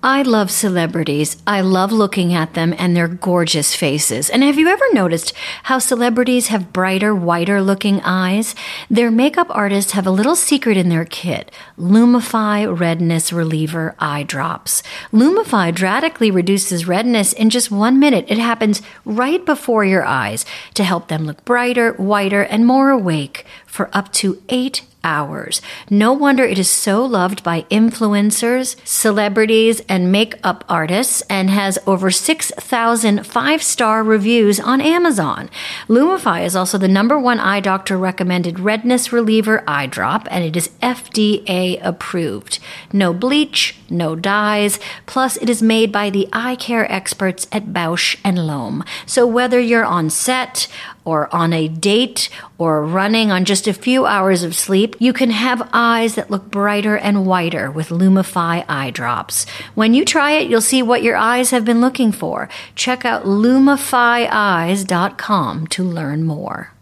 I love celebrities. I love looking at them and their gorgeous faces. And have you ever noticed how celebrities have brighter, whiter looking eyes? Their makeup artists have a little secret in their kit Lumify Redness Reliever Eye Drops. Lumify drastically reduces redness in just one minute. It happens right before your eyes to help them look brighter, whiter, and more awake for up to eight hours. No wonder it is so loved by influencers, celebrities, and makeup artists and has over 6,000 five star reviews on Amazon. Lumify is also the number one eye doctor recommended redness reliever eye drop, and it is FDA approved. No bleach, no dyes, plus it is made by the eye care experts at Bausch and Lomb. So whether you're on set, or on a date or running on just a few hours of sleep, you can have eyes that look brighter and whiter with Lumify eye drops. When you try it, you'll see what your eyes have been looking for. Check out lumifyeyes.com to learn more.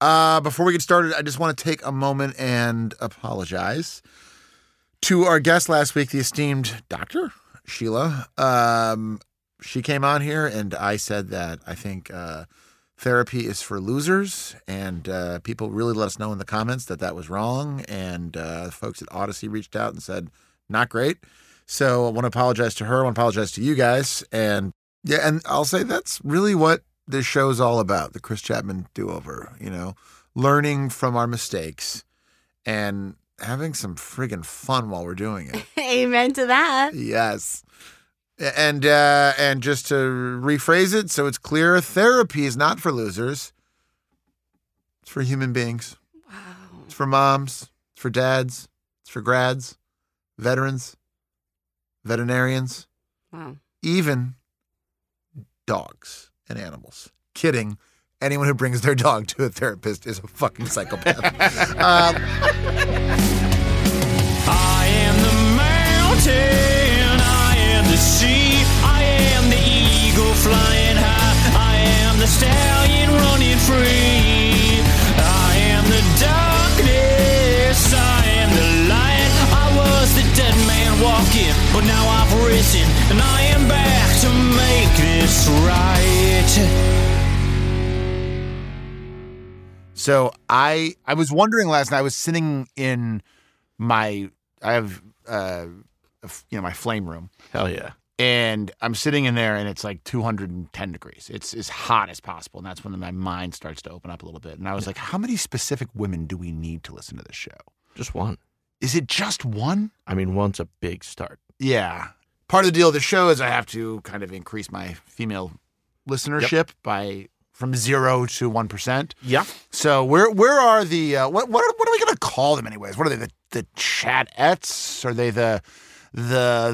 Uh, before we get started, I just want to take a moment and apologize to our guest last week, the esteemed Dr. Sheila. Um, she came on here and I said that I think uh, therapy is for losers, and uh, people really let us know in the comments that that was wrong. And uh, folks at Odyssey reached out and said, not great. So I want to apologize to her. I want to apologize to you guys. And yeah, and I'll say that's really what this show is all about the Chris Chatman do over, you know, learning from our mistakes and having some friggin' fun while we're doing it. Amen to that. Yes. And uh, and just to rephrase it so it's clear, therapy is not for losers. It's for human beings. Wow. It's for moms. It's for dads. It's for grads, veterans, veterinarians, Wow. even dogs and animals. Kidding. Anyone who brings their dog to a therapist is a fucking psychopath. um, I am the mountain, I am the sea, I am the eagle flying high, I am the stallion running free. I am the darkness, I am the light, I was the dead man walking, but now I've risen, and I am back to make this right. So I I was wondering last night. I was sitting in my I have uh you know my flame room Hell yeah. and I'm sitting in there and it's like 210 degrees. It's as hot as possible and that's when my mind starts to open up a little bit. And I was like, how many specific women do we need to listen to this show? Just one. Is it just one? I mean, one's a big start. Yeah. Part of the deal of the show is I have to kind of increase my female listenership by from zero to one percent. Yeah. So where where are the uh, what what are, what are we gonna call them anyways? What are they the the chatettes? Are they the the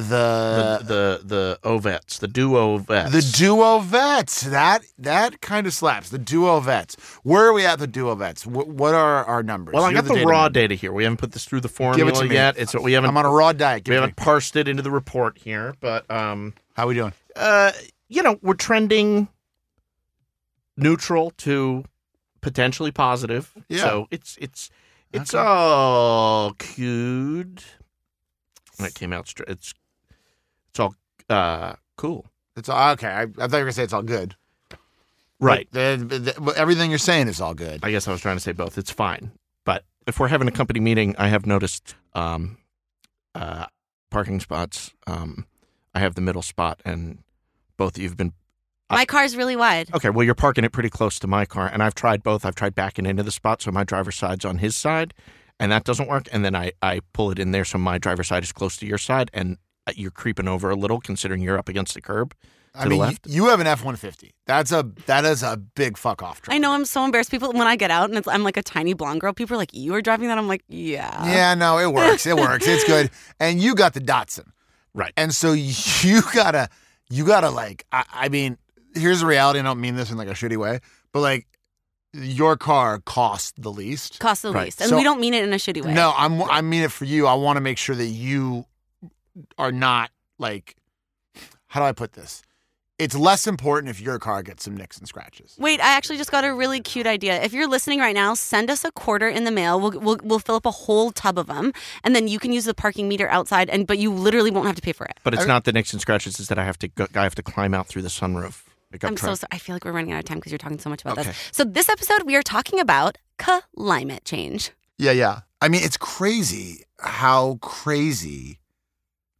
The the the the ovets, the duo vets. the duo vets? That that kind of slaps. The duo vets. Where are we at? The duo vets. What, what are our numbers? Well, I got the, data raw man. data here. We haven't put this through the Give formula it to me. yet. It's we haven't I'm on a raw diet. Give we haven't me. parsed it into the report here, but um, How we doing? uh, you know, we're trending neutral to potentially positive. Yeah. So it's it's it's Okay. all. When it came out, straight, it's it's all uh cool. It's all okay. I, I thought you were gonna say it's all good. Right. The- the- the- everything you're saying is all good. I guess I was trying to say both. It's fine. But if we're having a company meeting, I have noticed um, uh, parking spots. Um, I have the middle spot, and both of you have been. My car's really wide. Okay, well, you're parking it pretty close to my car, and I've tried both. I've tried backing into the spot so my driver's side's on his side, and that doesn't work. And then I, I pull it in there so my driver's side is close to your side, and uh, you're creeping over a little considering you're up against the curb. I the mean, left? you have an F one fifty. That's a that is a big fuck off truck. I know I'm so embarrassed. People when I get out and it's, I'm like a tiny blonde girl. People are like, "You are driving that?" I'm like, "Yeah." Yeah, no, it works. It works. It's good. And you got the Datsun, Right. and so you gotta you gotta like. I, I mean, here's the reality. I don't mean this in like a shitty way, but like your car costs the least. Costs the Right. least, and So- we don't mean it in a shitty way. No, I'm I mean it for you. I want to make sure that you are not like how do I put this? it's less important if your car gets some nicks and scratches. Wait, I actually just got a really cute idea. If you're listening right now, send us a quarter in the mail. We'll, we'll, we'll fill up a whole tub of them, and then you can use the parking meter outside. And but you literally won't have to pay for it. But it's not the nicks and scratches. It's that I have to go, I have to climb out through the sunroof. I'm so sorry. I feel like we're running out of time because you're talking so much about Okay. this. So this episode, we are talking about climate change. Yeah, yeah. I mean, it's crazy how crazy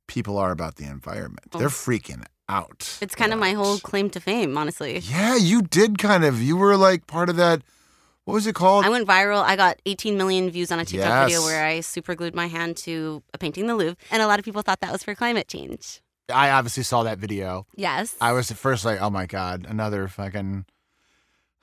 people are about the environment. They're freaking out. It's kind of my whole claim to fame, honestly. Yeah, you did kind of. You were like part of that. What was it called? I went viral. I got 18 million views on a TikTok video where I super glued my hand to a painting in the Louvre, and a lot of people thought that was for climate change. I obviously saw that video. Yes. I was at first like, oh my god, another fucking.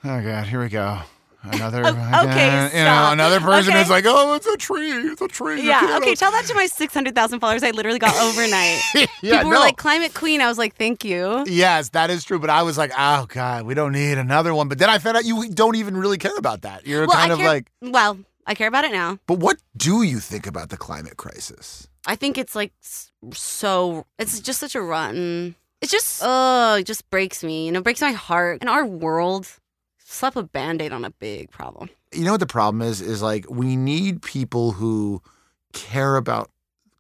Oh god, here we go. Another. Okay, You know, another person Okay. is like, oh, it's a tree. It's a tree. Yeah. Okay. Tell that to my 600,000 followers I literally got overnight. yeah, people were like, climate queen. I was like, thank you. Yes, that is true. But I was like, oh god, we don't need another one. But then I found out you don't even really care about that. You're Well, kind I of care- like, Well, I care about it now. but what do you think about the climate crisis? I think it's like so. It's just such a rotten. It's just oh, it just breaks me. You know, breaks my heart. In our world, slap a band-aid on a big problem. You know what the problem is? Is like we need people who care about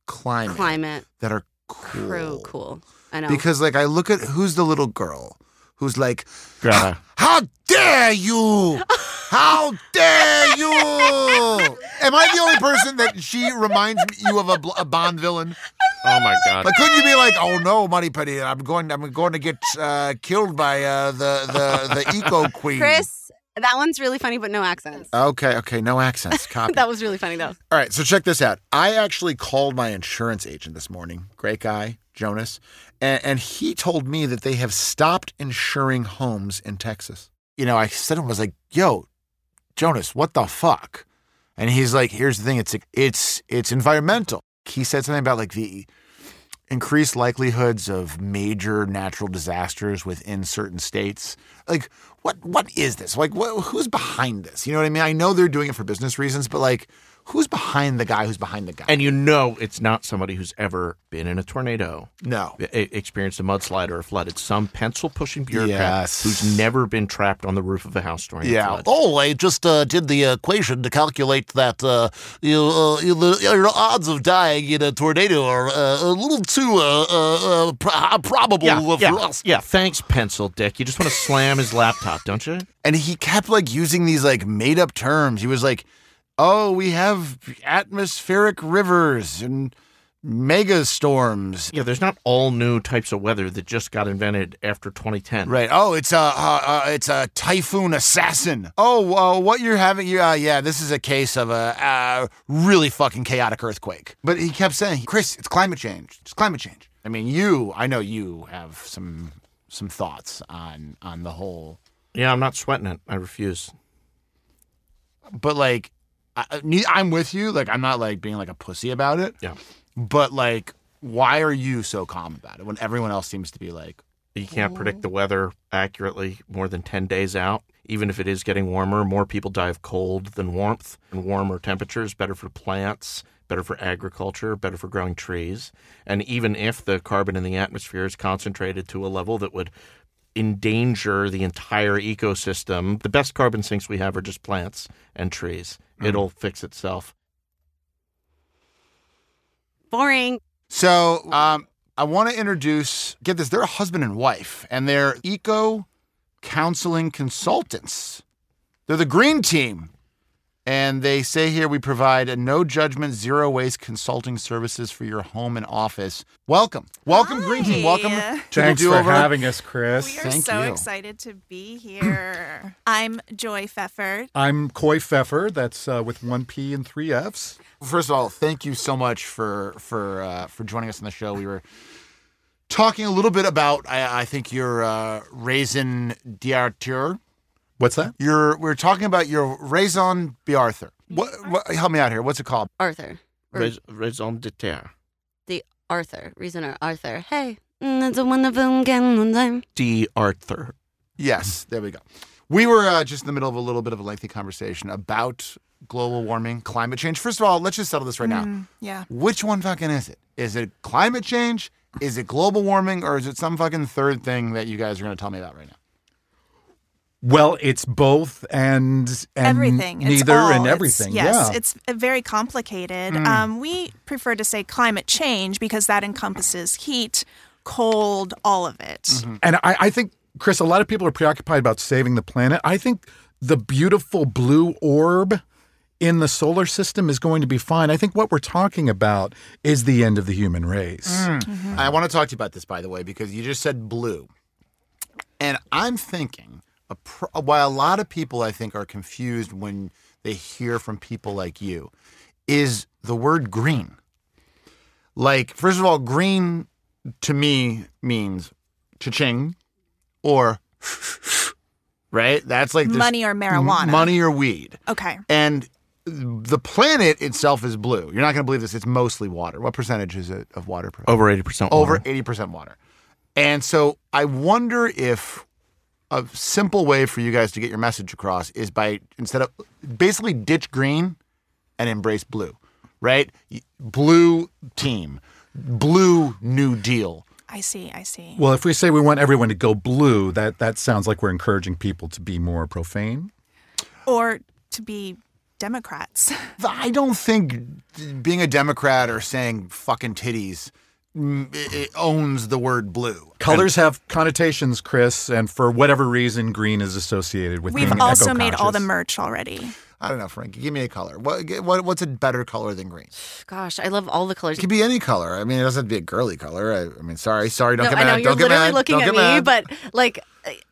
climate, Climate, that are cool. crew, cool. I know. Because like I look at who's the little girl who's like, Greta. How dare you? How dare you? Am I the only person that she reminds you of a, a Bond villain? Oh my god. Like, couldn't you be like, "Oh no, Moneypenny, I'm going, I'm going to get uh, killed by uh, the the the eco queen." Chris, that one's really funny, but no accents. Okay, okay, no accents. Copy. that was really funny though. All right, so check this out. I actually called my insurance agent this morning. Great guy, Jonas, and, and he told me that they have stopped insuring homes in Texas. You know, I said to him, I was like, "Yo, Jonas, what the fuck?" And he's like, "Here's the thing. It's it's it's environmental." He said something about like the increased likelihoods of major natural disasters within certain states. Like, what what is this? Like, what, who's behind this? You know what I mean? I know they're doing it for business reasons, but like, who's behind the guy who's behind the guy? And you know it's not somebody who's ever been in a tornado, no. experienced a mudslide or a flood. It's some pencil pushing bureaucrat Yes. who's never been trapped on the roof of a house during a Yeah. flood. Oh, I just uh, did the equation to calculate that uh, you, uh, you- the, your odds of dying in a tornado are uh, a little too uh, uh, uh, pro- probable yeah, for yeah, us. yeah. Thanks, pencil dick. You just want to slam his laptop, don't you? And he kept like using these like made up terms. He was like, "Oh, we have atmospheric rivers and mega storms." Yeah, there's not all new types of weather that just got invented after 2010. Right. Oh, it's a uh, uh, it's a typhoon assassin. Oh, uh, what you're having? Yeah, yeah. This is a case of a uh, really fucking chaotic earthquake. But he kept saying, "Chris, it's climate change. It's climate change." I mean, you. I know you have some some thoughts on on the whole. Yeah, I'm not sweating it. I refuse. But like, I, I'm with you. Like, I'm not like being like a pussy about it. Yeah. But like, why are you so calm about it when everyone else seems to be like, You can't predict the weather accurately more than 10 days out. Even if it is getting warmer, more people die of cold than warmth. And warmer temperatures better for plants, better for agriculture, better for growing trees. And even if the carbon in the atmosphere is concentrated to a level that would endanger the entire ecosystem, the best carbon sinks we have are just plants and trees. It'll fix itself. Boring. So, um, I want to introduce, get this, they're a husband and wife, and they're eco counseling consultants. They're the green team. And they say here we provide a no judgment, zero waste consulting services for your home and office. Welcome. Welcome, green team. Welcome Hi. to Thanks the for do-over. having us, Chris. We are Thank so you. excited to be here. I'm Joy Pfeffer. I'm Coy Pfeffer. That's uh, with one P and three Fs. First of all, thank you so much for for uh, for joining us on the show. We were talking a little bit about I, I think your uh, raisin d'Arthur. What's that? Your we're talking about your raison d'Arthur. What, what? Help me out here. What's it called? Arthur. Rais- Raison d'etre. the Arthur. Reasoner Arthur. Hey. mm, It's a wonderful game. D. Arthur. Yes, there we go. We were uh, just in the middle of a little bit of a lengthy conversation about global warming, climate change. First of all, let's just settle this right now. Yeah. Which one fucking is it? Is it climate change? Is it global warming or is it some fucking third thing that you guys are going to tell me about right now? Well, it's both and, and everything. Neither all. and It's- everything. yes, yeah. it's uh, very complicated. Mm. Um, we prefer to say climate change because that encompasses heat, cold, all of it. Mm-hmm. And I, I think, Chris, a lot of people are preoccupied about saving the planet. I think the beautiful blue orb in the solar system is going to be fine. I think what we're talking about is the end of the human race. Mm-hmm. I want to talk to you about this, by the way, because you just said blue. And I'm thinking, a pr- while a lot of people, I think, are confused when they hear from people like you, is the word green. Like, first of all, green to me means cha-ching or right? That's like Money or marijuana. Money or weed. Okay. And the planet itself is blue. You're not going to believe this. It's mostly water. What percentage is it of water? Over 80% Over 80% water. And so I wonder if a simple way for you guys to get your message across is by instead of basically ditch green and embrace blue, right? Blue team, blue New Deal. I see. I see. Well, if we say we want everyone to go blue, that, that sounds like we're encouraging people to be more profane. Or to be Democrats. I don't think being a Democrat or saying fucking titties it it owns the word blue. Colors have connotations, Chris, and for whatever reason, green is associated with We've being also made all the merch already. I don't know, Frankie. Give me a color. What, what what's a better color than green? Gosh, I love all the colors. It could be any color. I mean, it doesn't have to be a girly color. I, I mean, sorry, sorry. Don't no, get I mad. know you're don't get literally mad. looking don't at me, mad. but like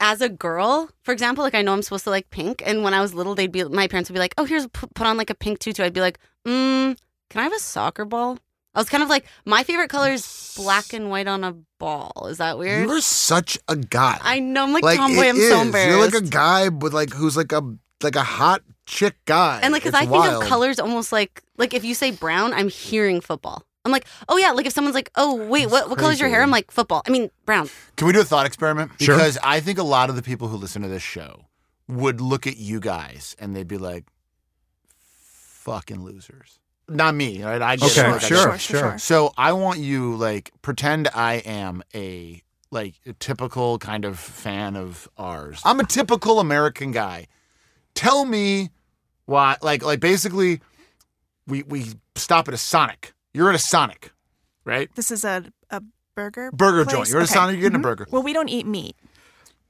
as a girl, for example, like I know I'm supposed to like pink, and when I was little, they'd be my parents would be like, "Oh, here's put put on like a pink tutu." I'd be like, "Mm, can I have a soccer ball?" I was kind of like, my favorite color is black and white on a ball. Is that weird? you're such a guy. I know I'm like, like tomboy. I'm is. so embarrassed. You're like a guy with like who's like a like a hot chick guy. and like, cause It's I think wild. of colors almost like like if you say brown, I'm hearing football. I'm like, oh yeah, like if someone's like, oh wait, what what color's your hair? I'm like football. I mean brown. Can we do a thought experiment? Sure. Because I think a lot of the people who listen to this show would look at you guys and they'd be like, fucking losers. Not me, right? I get Okay, it. Like, I sure, sure, it. sure, sure. So I want you like pretend I am a like a typical kind of fan of ours. I'm a typical American guy. Tell me why like like basically we we stop at a Sonic. You're at a Sonic, right? This is a, a burger Burger place? joint. You're at a Sonic, you're getting Mhm. a burger. Well, we don't eat meat.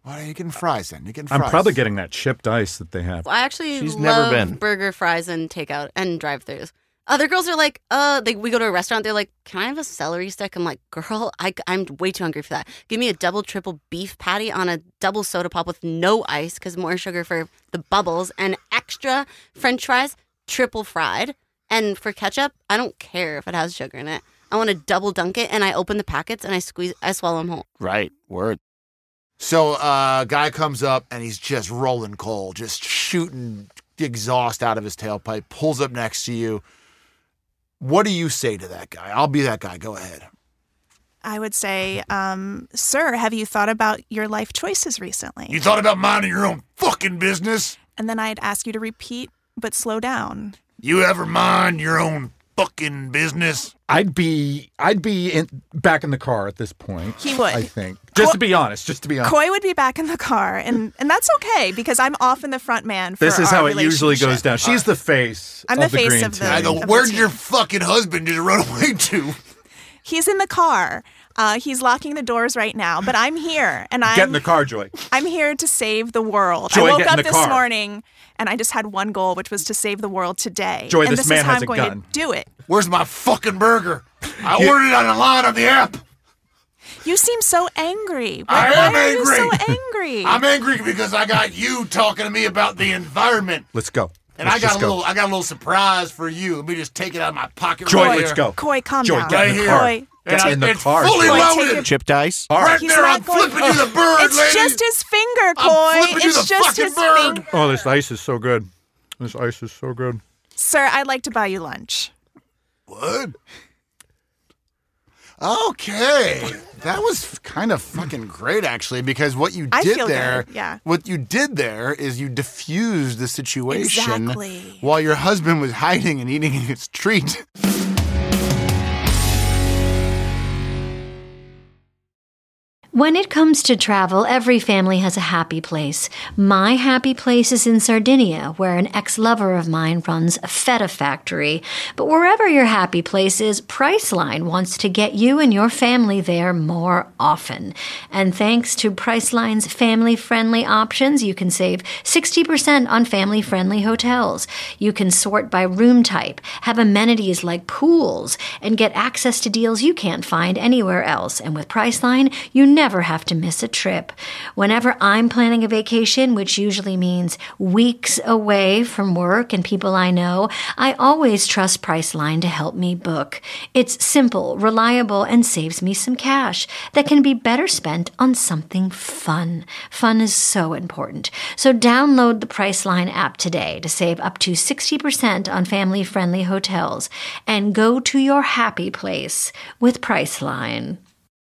Why are you getting fries then? You're getting I'm probably getting that chipped ice that they have. Well, I actually She's love never been. burger, fries, and takeout and drive-throughs. Other girls are like, uh, they, we go to a restaurant. They're like, can I have a celery stick? I'm like, girl, I, I'm way too hungry for that. Give me a double, triple beef patty on a double soda pop with no ice because more sugar for the bubbles and extra French fries, triple fried. And for ketchup, I don't care if it has sugar in it. I want to double dunk it, and I open the packets and I squeeze, I swallow them whole. Right. Word. So uh guy comes up and he's just rolling coal, just shooting exhaust out of his tailpipe, pulls up next to you. What do you say to that guy? I'll be that guy. Go ahead. I would say, um, sir, have you thought about your life choices recently? You thought about minding your own fucking business? and then I'd ask you to repeat, but slow down. You ever mind your own fucking business? I'd be I'd be in, back in the car at this point. He would. I think. Just to be honest, just to be honest. Coy would be back in the car, and, and that's okay because I'm often the front man. For This is our how it usually goes down. She's the face. I'm of the face green of the- team. I go, of the where'd team. your fucking husband just run away to? He's in the car. Uh, he's locking the doors right now, but I'm here, and I'm Get in the car, Joy. I'm here to save the world. Joy, I woke get in up the this car. morning, and I just had one goal, which was to save the world today. Joy, and this this man is how has I'm a going gun. to do it. Where's my fucking burger? I ordered it on the line on the app. You seem so angry. I Why am are angry. you so angry? I'm angry because I got you talking to me about the environment. Let's go. And Let's I got just a go. little I got a little surprise for you. Let me just take it out of my pocket Joy, right let's go. Coy, calm Joy, down. get in Right the here. car. Coy, Get in the it's car. fully Joy. Coy, take loaded. your- Chipped ice. Right He's there, not I'm going- flipping you the bird, It's lady. just his finger, I'm Coy. flipping you It's the just fucking his bird. finger. Oh, this ice is so good. This ice is so good. Sir, I'd like to buy you lunch. What? Okay, that was kind of fucking great, actually, because what you I did feel there, good, yeah. what you did there is you diffused the situation Exactly. while your husband was hiding and eating his treat. When it comes to travel, every family has a happy place. My happy place is in Sardinia, where an ex lover of mine runs a feta factory. But wherever your happy place is, Priceline wants to get you and your family there more often. And thanks to Priceline's family friendly options, you can save 60% on family friendly hotels. You can sort by room type, have amenities like pools, and get access to deals you can't find anywhere else. And with Priceline, you never have to miss a trip. Whenever I'm planning a vacation, which usually means weeks away from work and people I know, I always trust Priceline to help me book. It's simple, reliable, and saves me some cash that can be better spent on something fun. Fun is so important. So download the Priceline app today to save up to 60% on family friendly hotels and go to your happy place with Priceline.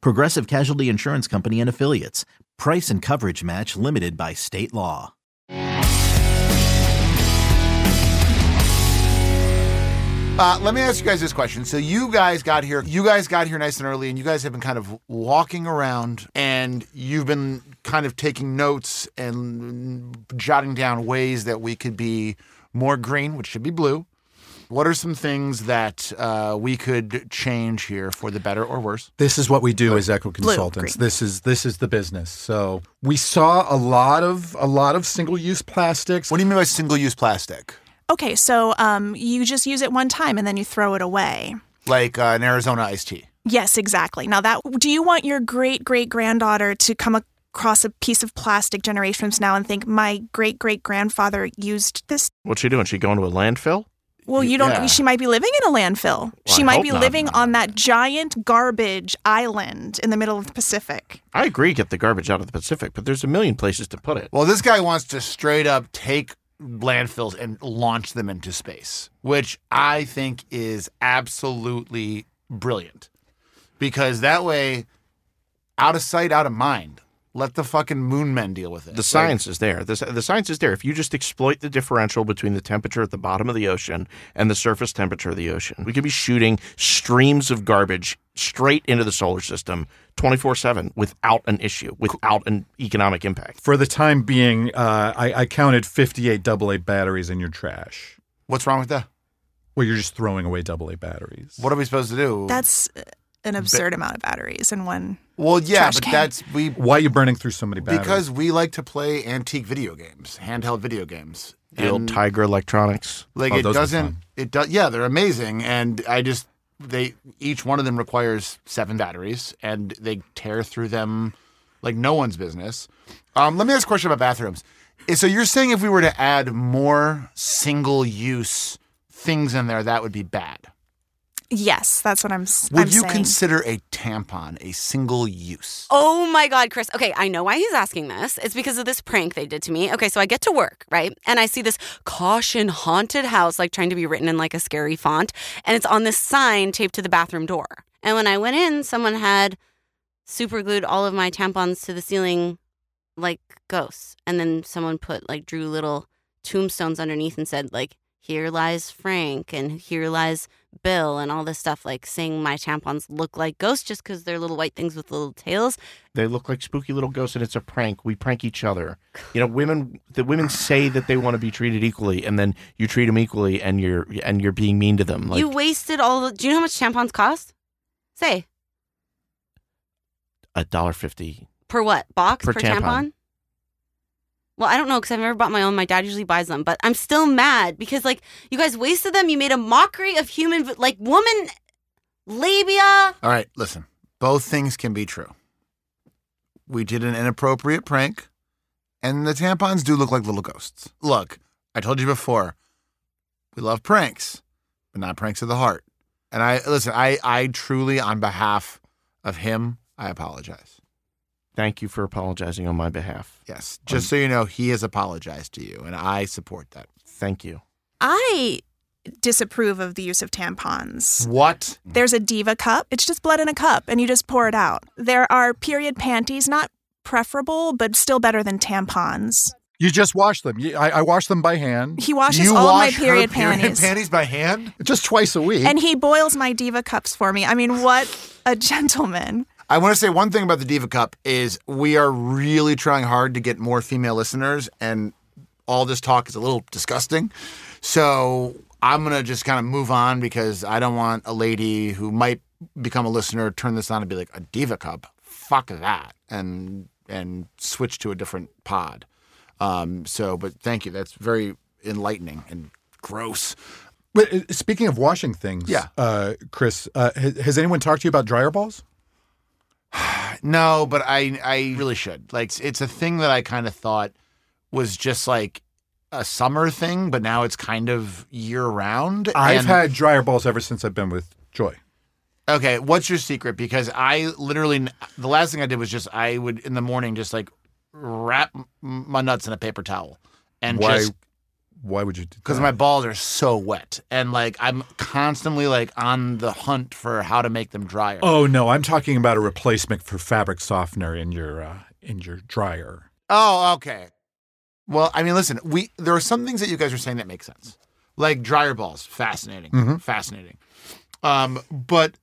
Progressive Casualty Insurance Company and Affiliates. Price and coverage match limited by state law. Uh, let me ask you guys this question. So you guys got here, you guys got here nice and early, and you guys have been kind of walking around, and you've been kind of taking notes and jotting down ways that we could be more green, which should be blue. What are some things that uh, we could change here for the better or worse? This is what we do as eco consultants. green. This is this is the business. So we saw a lot of a lot of single use plastics. What do you mean by single-use plastic? Okay, so um, you just use it one time and then you throw it away. Like uh, an Arizona iced tea. Yes, exactly. Now that do you want your great great granddaughter to come across a piece of plastic generations now and think my great great grandfather used this? What's she doing? She going to a landfill? Well, you don't. Yeah. She might be living in a landfill. she I might be not. living on that giant garbage island in the middle of the Pacific. I agree, get the garbage out of the Pacific, but there's a million places to put it. Well, this guy wants to straight up take landfills and launch them into space, which I think is absolutely brilliant. Because that way, out of sight, out of mind. Let the fucking moon men deal with it. The science is there. The, the science is there. If you just exploit the differential between the temperature at the bottom of the ocean and the surface temperature of the ocean, we could be shooting streams of garbage straight into the solar system 24 7 without an issue, without an economic impact. For the time being, uh, I, I counted 58 AA batteries in your trash. What's wrong with that? Well, you're just throwing away AA batteries. What are we supposed to do? That's uh, an absurd amount of batteries in one. well, yeah, trash but can. that's we Why are you burning through so many batteries? because we like to play antique video games, handheld video games. The old Tiger Electronics. Like Oh, it those doesn't. fun. It does. Yeah, they're amazing, and I just they each one of them requires seven batteries, and they tear through them like no one's business. Um, let me ask a question about bathrooms. Eh, So you're saying if we were to add more single use things in there, that would be bad? Yes, that's what I'm. s- Would I'm you saying. consider a tampon a single use? Oh my God, Chris. Okay, I know why he's asking this. It's because of this prank they did to me. Okay, so I get to work, right? And I see this caution haunted house, like trying to be written in like a scary font. And it's on this sign taped to the bathroom door. And when I went in, someone had super glued all of my tampons to the ceiling like ghosts. And then someone put like drew little tombstones underneath and said, like, here lies Frank and here lies Bill and all this stuff, like saying my tampons look like ghosts just because they're little white things with little tails. They look like spooky little ghosts, and it's a prank. We prank each other. You know, women. The women say that they want to be treated equally, and then you treat them equally, and you're and you're being mean to them. Like you wasted all the. Do you know how much tampons cost? Say a dollar fifty. per what box Per per, tampon. tampon? Well, I don't know because I've never bought my own. My dad usually buys them, but I'm still mad because like you guys wasted them. You made a mockery of human, like woman labia. All right, listen. Both things can be true. We did an inappropriate prank, and the tampons do look like little ghosts. Look, I told you before, we love pranks, but not pranks of the heart. And I listen, I I truly on behalf of him, I apologize. Thank you for apologizing on my behalf. Yes. Just so you know, he has apologized to you, and I support that. Thank you. I disapprove of the use of tampons. What? There's a diva cup. It's just blood in a cup and you just pour it out. There are period panties, not preferable, but still better than tampons. You just wash them. I, I wash them by hand, He washes you all of my wash her period period panties. panties by hand? just twice a week. And he boils my diva cups for me. I mean, what a gentleman. I want to say one thing about the Diva Cup is we are really trying hard to get more female listeners, and all this talk is a little disgusting. So I'm gonna just kind of move on because I don't want a lady who might become a listener turn this on and be like a Diva Cup. Fuck that, and and switch to a different pod. Um, so, but thank you. That's very enlightening and gross. But, uh, speaking of washing things, Yeah. uh, Chris, uh, has, has anyone talked to you about dryer balls? No, but I I really should. Like it's a thing that I kind of thought was just like a summer thing, but now it's kind of year round. I've And- had dryer balls ever since I've been with Joy. Okay, what's your secret? Because I literally the last thing I did was just I would in the morning just like wrap my nuts in a paper towel and Why? just Why would you do because my balls are so wet and like I'm constantly like on the hunt for how to make them drier. Oh no, I'm talking about a replacement for fabric softener in your uh, in your dryer. Oh, okay. Well, I mean, listen, we there are some things that you guys are saying that make sense, like dryer balls. Fascinating, Mhm. fascinating. Um, but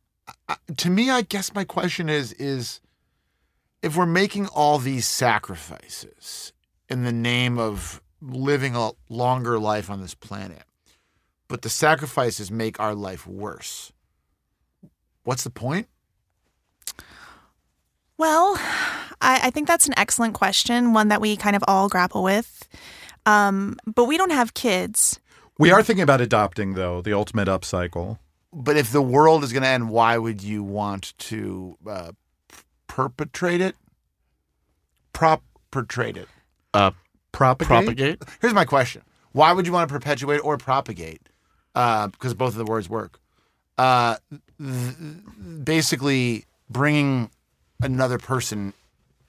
uh, to me, I guess my question is is if we're making all these sacrifices in the name of living a longer life on this planet, but the sacrifices make our life worse. What's the point? Well, I, I think that's an excellent question, one that we kind of all grapple with. Um, but we don't have kids. We are thinking about adopting though the ultimate upcycle. But if the world is going to end, why would you want to uh, perpetrate it? Prop perpetrate it. Uh, Propagate. propagate. Here's my question: Why would you want to perpetuate or propagate? Uh, because both of the words work. Uh, th- basically, bringing another person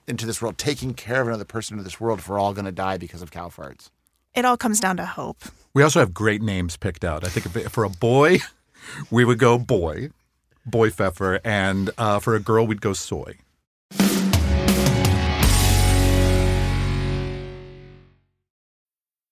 into this world, taking care of another person into this world, if we're all going to die because of cow farts. It all comes down to hope. We also have great names picked out. I think if, for a boy, we would go boy, boy pfeffer, and uh, for a girl, we'd go soy.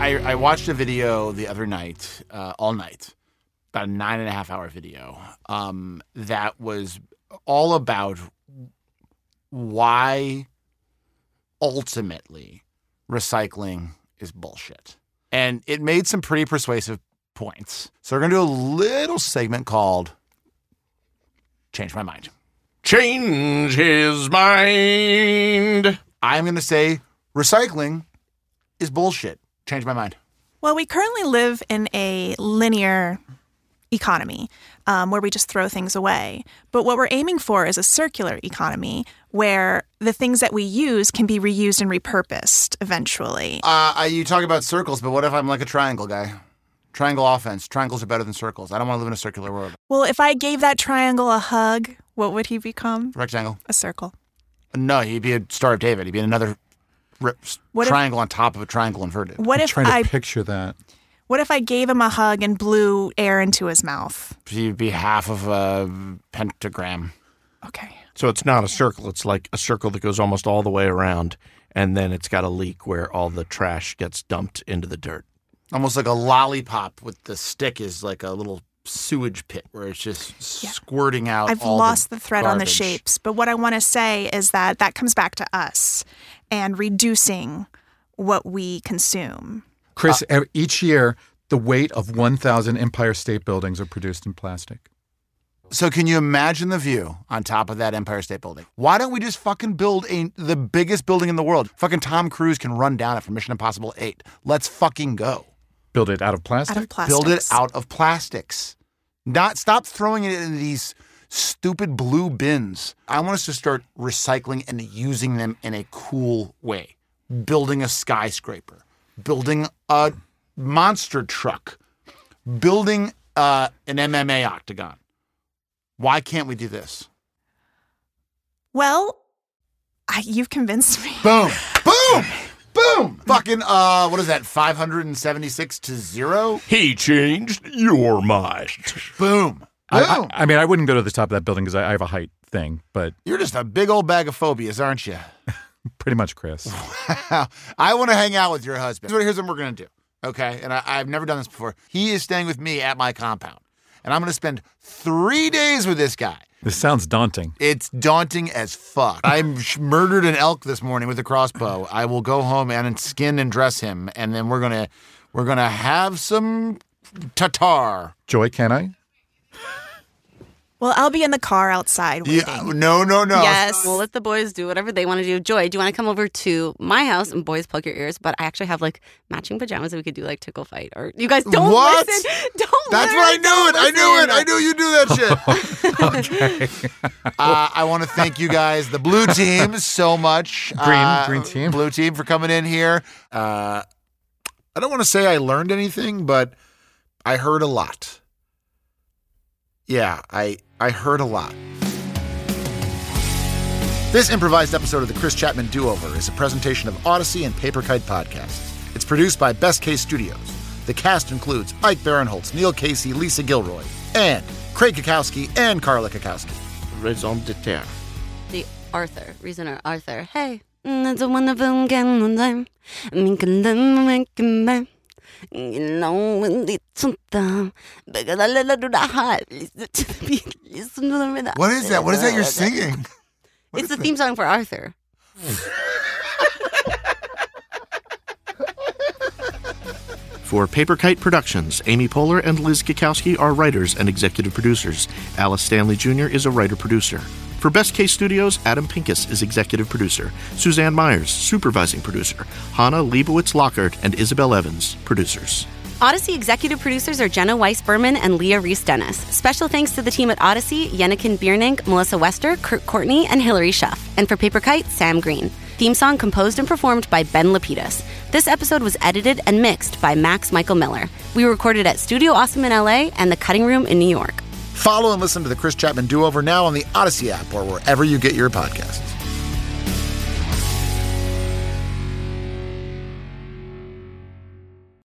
I, I, watched a video the other night, uh, all night, about a nine and a half hour video, um, that was all about why ultimately recycling is bullshit. And it made some pretty persuasive points. So we're going to do a little segment called Change My Mind. Change his mind. I'm going to say recycling is bullshit. Change my mind. Well, we currently live in a linear economy um, where we just throw things away. But what we're aiming for is a circular economy where the things that we use can be reused and repurposed eventually. Uh, you talk about circles, but what if I'm like a triangle guy? Triangle offense. Triangles are better than circles. I don't want to live in a circular world. Well, if I gave that triangle a hug, what would he become? Rectangle. A circle. No, he'd be a Star of David. He'd be another if- triangle on top of a triangle inverted. What I'm if trying to I picture that. what if I gave him a hug and blew air into his mouth? He'd be half of a pentagram. Okay. So it's not a circle. It's like a circle that goes almost all the way around, and then it's got a leak where all the trash gets dumped into the dirt. Almost like a lollipop with the stick is like a little sewage pit where it's just Yeah. squirting out. I've all lost the, thread on the shapes, but what I want to say is that that comes back to us and reducing what we consume. Chris, uh, ev- each year, the weight of 1,000 Empire State Buildings are produced in plastic. So can you imagine the view on top of that Empire State Building? Why don't we just fucking build a the biggest building in the world? Fucking Tom Cruise can run down it for Mission Impossible 8. Let's fucking go. Build it out of plastic. Out of plastics. Build it out of plastics. Not stop throwing it in these stupid blue bins. I want us to start recycling and using them in a cool way. Building a skyscraper, building a monster truck, building uh, an MMA octagon. Why can't we do this? Well, I, you've convinced me. Boom, boom, boom. Fucking uh, what is that? Five hundred and seventy-six to zero. He changed your mind. Boom, I. I, I mean, I wouldn't go to the top of that building because I, I have a height thing, but You're just a big old bag of phobias, aren't you? pretty much, Chris. I want to hang out with your husband. Here's what we're going to do. Okay. And I, I've never done this before. He is staying with me at my compound. And I'm going to spend three days with this guy. This sounds daunting. It's daunting as fuck. I murdered an elk this morning with a crossbow. I will go home and skin and dress him. And then we're going to, we're going to have some tatar. Joy, can I? Well, I'll be in the car outside waiting. Yeah, no, no, no. Yes. We'll let the boys do whatever they want to do. Joy, do you want to come over to my house and boys plug your ears? But I actually have like matching pajamas that we could do like tickle fight. Or you guys don't What? listen. Don't. That's what I knew don't it. I knew it. I knew you do that shit. uh, I want to thank you guys, the blue team, so much. Green- Uh, green team. blue team, for coming in here. Uh, I don't want to say I learned anything, but I heard a lot. Yeah, I I heard a lot. This improvised episode of the Chris Chatman Do Over is a presentation of Odyssey and Paper Kite Podcasts. It's produced by Best Case Studios. The cast includes Ike Barinholtz, Neil Casey, Lisa Gilroy, and Craig Cackowski and Carla Cackowski. Raison d'etre. The Arthur, reasoner Arthur. Hey, mm, that's a wonderful game time. Me can learn make a man. You know when it's something because I let her do the heart. Listen to the beat. Listen to the rhythm. What is that? What is that you're singing? It's the theme song for Arthur. For Paper Kite Productions, Amy Poehler and Liz Cackowski are writers and executive producers. Alice Stanley Jr. is a writer producer. For Best Case Studios, Adam Pincus is executive producer. Suzanne Myers, supervising producer. Hannah Leibowitz Lockhart and Isabel Evans, producers. Odyssey executive producers are Jenna Weiss Berman and Leah Reese Dennis. Special thanks to the team at Odyssey, Yennekin Biernink, Melissa Wester, Kurt Courtney, and Hillary Schuff. And for Paper Kite, Sam Green. Theme song composed and performed by Ben Lapidus. This episode was edited and mixed by Max Michael Miller. We recorded at Studio Awesome in LA and The Cutting Room in New York. Follow and listen to the Chris Chatman Do Over now on the Odyssey app or wherever you get your podcasts.